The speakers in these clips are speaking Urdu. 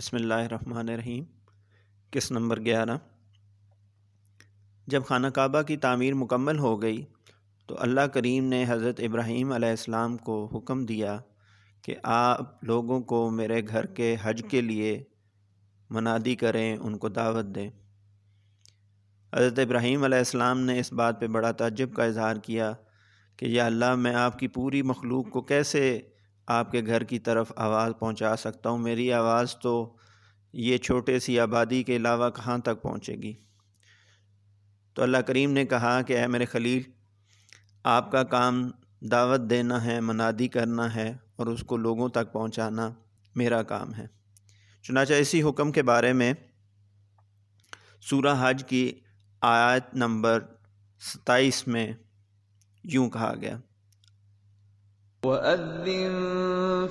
بسم اللہ الرحمن الرحیم کس نمبر گیارہ۔ جب خانہ کعبہ کی تعمیر مکمل ہو گئی تو اللہ کریم نے حضرت ابراہیم علیہ السلام کو حکم دیا کہ آپ لوگوں کو میرے گھر کے حج کے لیے منادی کریں، ان کو دعوت دیں۔ حضرت ابراہیم علیہ السلام نے اس بات پہ بڑا تعجب کا اظہار کیا کہ یا اللہ، میں آپ کی پوری مخلوق کو کیسے آپ کے گھر کی طرف آواز پہنچا سکتا ہوں۔ میری آواز تو یہ چھوٹے سی آبادی کے علاوہ کہاں تک پہنچے گی؟ تو اللہ کریم نے کہا کہ اے میرے خلیل، آپ کا کام دعوت دینا ہے، منادی کرنا ہے اور اس کو لوگوں تک پہنچانا میرا کام ہے۔ چنانچہ اسی حکم کے بارے میں سورہ حج کی آیت نمبر ستائیس میں یوں کہا گیا۔ وَأَذِّن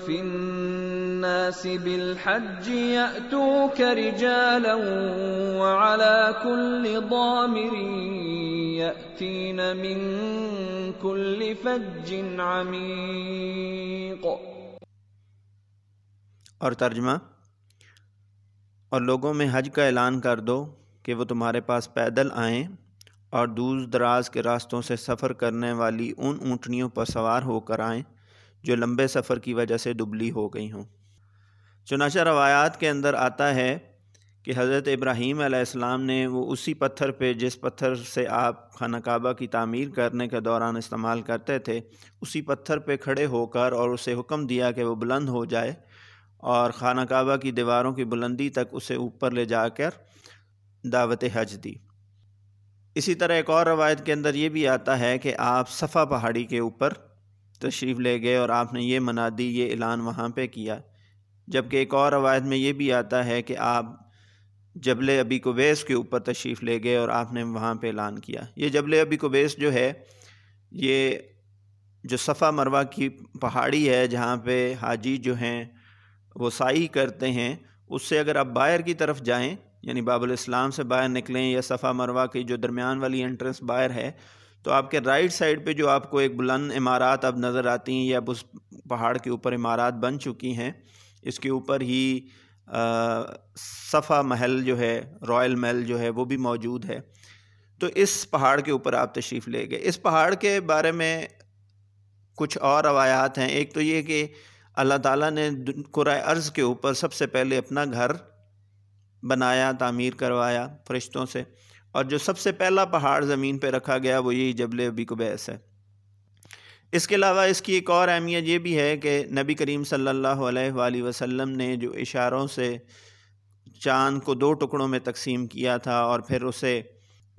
فِي النَّاسِ بِالْحَجِّ يَأْتُوكَ رِجَالًا وَعَلَى كُلِّ ضَامِرٍ يَأْتِينَ مِن كُلِّ فَجٍّ عَمِيقٍ اور ترجمہ، اور لوگوں میں حج کا اعلان کر دو کہ وہ تمہارے پاس پیدل آئیں اور دور دراز کے راستوں سے سفر کرنے والی ان اونٹنیوں پر سوار ہو کر آئیں۔ جو لمبے سفر کی وجہ سے دبلی ہو گئی ہوں۔ چنانچہ روایات کے اندر آتا ہے کہ حضرت ابراہیم علیہ السلام نے وہ اسی پتھر پہ جس پتھر سے آپ خانہ کعبہ کی تعمیر کرنے کے دوران استعمال کرتے تھے، اسی پتھر پہ کھڑے ہو کر اور اسے حکم دیا کہ وہ بلند ہو جائے اور خانہ کعبہ کی دیواروں کی بلندی تک اسے اوپر لے جا کر دعوت حج دی۔ اسی طرح ایک اور روایت کے اندر یہ بھی آتا ہے کہ آپ صفا پہاڑی کے اوپر تشریف لے گئے اور آپ نے یہ منادی یہ اعلان وہاں پہ کیا۔ جبکہ ایک اور روایت میں یہ بھی آتا ہے کہ آپ جبل ابی کوبیس کے اوپر تشریف لے گئے اور آپ نے وہاں پہ اعلان کیا۔ یہ جبل ابی کوبیس جو ہے، یہ جو صفا مروہ کی پہاڑی ہے جہاں پہ حاجی جو ہیں وہ سائی کرتے ہیں، اس سے اگر آپ باہر کی طرف جائیں یعنی باب الاسلام سے باہر نکلیں یا صفا مروہ کی جو درمیان والی انٹرنس باہر ہے تو آپ کے رائٹ سائڈ پہ جو آپ کو ایک بلند عمارات اب نظر آتی ہیں یا اب اس پہاڑ کے اوپر عمارات بن چکی ہیں، اس کے اوپر ہی صفا محل جو ہے، رائل محل جو ہے، وہ بھی موجود ہے۔ تو اس پہاڑ کے اوپر آپ تشریف لے گئے۔ اس پہاڑ کے بارے میں کچھ اور روایات ہیں۔ ایک تو یہ کہ اللہ تعالیٰ نے قرآۂ ارض کے اوپر سب سے پہلے اپنا گھر بنایا، تعمیر کروایا فرشتوں سے۔ اور جو سب سے پہلا پہاڑ زمین پہ رکھا گیا وہ یہی جبل ابی قبیس ہے۔ اس کے علاوہ اس کی ایک اور اہمیت یہ بھی ہے کہ نبی کریم صلی اللہ علیہ وآلہ وسلم نے جو اشاروں سے چاند کو دو ٹکڑوں میں تقسیم کیا تھا اور پھر اسے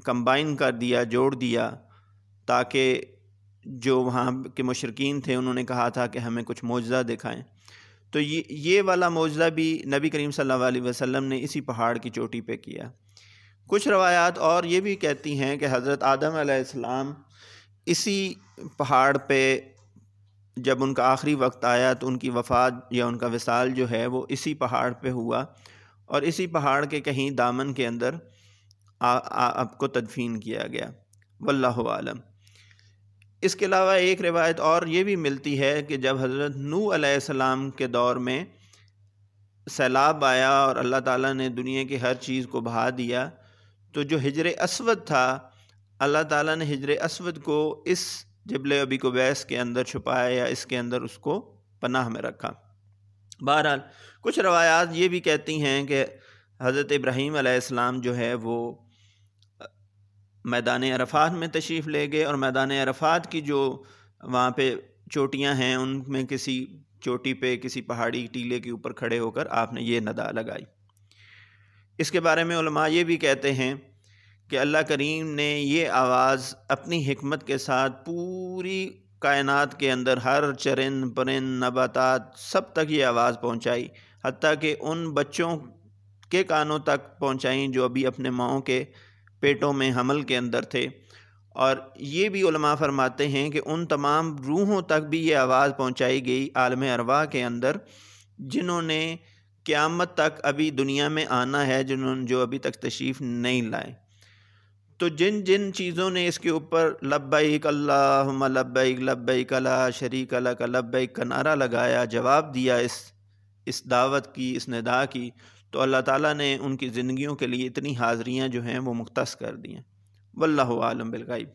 کمبائن کر دیا، جوڑ دیا تاکہ جو وہاں کے مشرقین تھے انہوں نے کہا تھا کہ ہمیں کچھ معجزہ دکھائیں۔ تو یہ یہ والا معجزہ بھی نبی کریم صلی اللہ علیہ وسلم نے اسی پہاڑ کی چوٹی پہ کیا۔ کچھ روایات اور یہ بھی کہتی ہیں کہ حضرت آدم علیہ السلام اسی پہاڑ پہ جب ان کا آخری وقت آیا تو ان کی وفات یا ان کا وصال جو ہے وہ اسی پہاڑ پہ ہوا اور اسی پہاڑ کے کہیں دامن کے اندر آپ کو تدفین کیا گیا۔ واللہ عالم اس کے علاوہ ایک روایت اور یہ بھی ملتی ہے کہ جب حضرت نو علیہ السلام کے دور میں سیلاب آیا اور اللہ تعالیٰ نے دنیا کی ہر چیز کو بہا دیا تو جو ہجر اسود تھا، اللہ تعالیٰ نے ہجر اسود کو اس جبل ابی کو بیس کے اندر چھپایا یا اس کے اندر اس کو پناہ میں رکھا۔ بہرحال، کچھ روایات یہ بھی کہتی ہیں کہ حضرت ابراہیم علیہ السلام جو ہے وہ میدان عرفات میں تشریف لے گئے اور میدان عرفات کی جو وہاں پہ چوٹیاں ہیں، ان میں کسی چوٹی پہ، کسی پہاڑی ٹیلے کے اوپر کھڑے ہو کر آپ نے یہ ندا لگائی۔ اس کے بارے میں علماء یہ بھی کہتے ہیں کہ اللہ کریم نے یہ آواز اپنی حکمت کے ساتھ پوری کائنات کے اندر ہر چرند، پرند، نباتات سب تک یہ آواز پہنچائی، حتیٰ کہ ان بچوں کے کانوں تک پہنچائیں جو ابھی اپنے ماؤں کے پیٹوں میں حمل کے اندر تھے۔ اور یہ بھی علماء فرماتے ہیں کہ ان تمام روحوں تک بھی یہ آواز پہنچائی گئی عالم ارواح کے اندر، جنہوں نے قیامت تک ابھی دنیا میں آنا ہے جنہوں نے جو ابھی تک تشریف نہیں لائے۔ تو جن جن چیزوں نے اس کے اوپر لبیک اللہ لبیک لبیک لا شریک اللہ کا لبیک کا نعرہ لگایا، جواب دیا اس اس دعوت کی، اس ندا کی، تو اللہ تعالیٰ نے ان کی زندگیوں کے لیے اتنی حاضریاں جو ہیں وہ مختص کر دی ہیں واللہ عالم بالغیب۔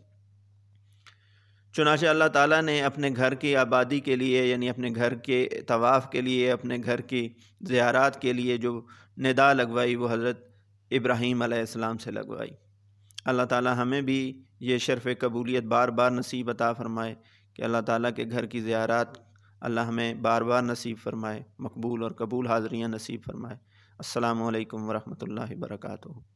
چنانچہ اللہ تعالیٰ نے اپنے گھر کی آبادی کے لیے یعنی اپنے گھر کے طواف کے لیے، اپنے گھر کی زیارات کے لیے جو ندا لگوائی، وہ حضرت ابراہیم علیہ السلام سے لگوائی۔ اللہ تعالیٰ ہمیں بھی یہ شرف قبولیت بار بار نصیب عطا فرمائے کہ اللہ تعالیٰ کے گھر کی زیارات اللہ ہمیں بار بار نصیب فرمائے، مقبول اور قبول حاضریاں نصیب فرمائے۔ السلام علیکم ورحمۃ اللہ وبرکاتہ۔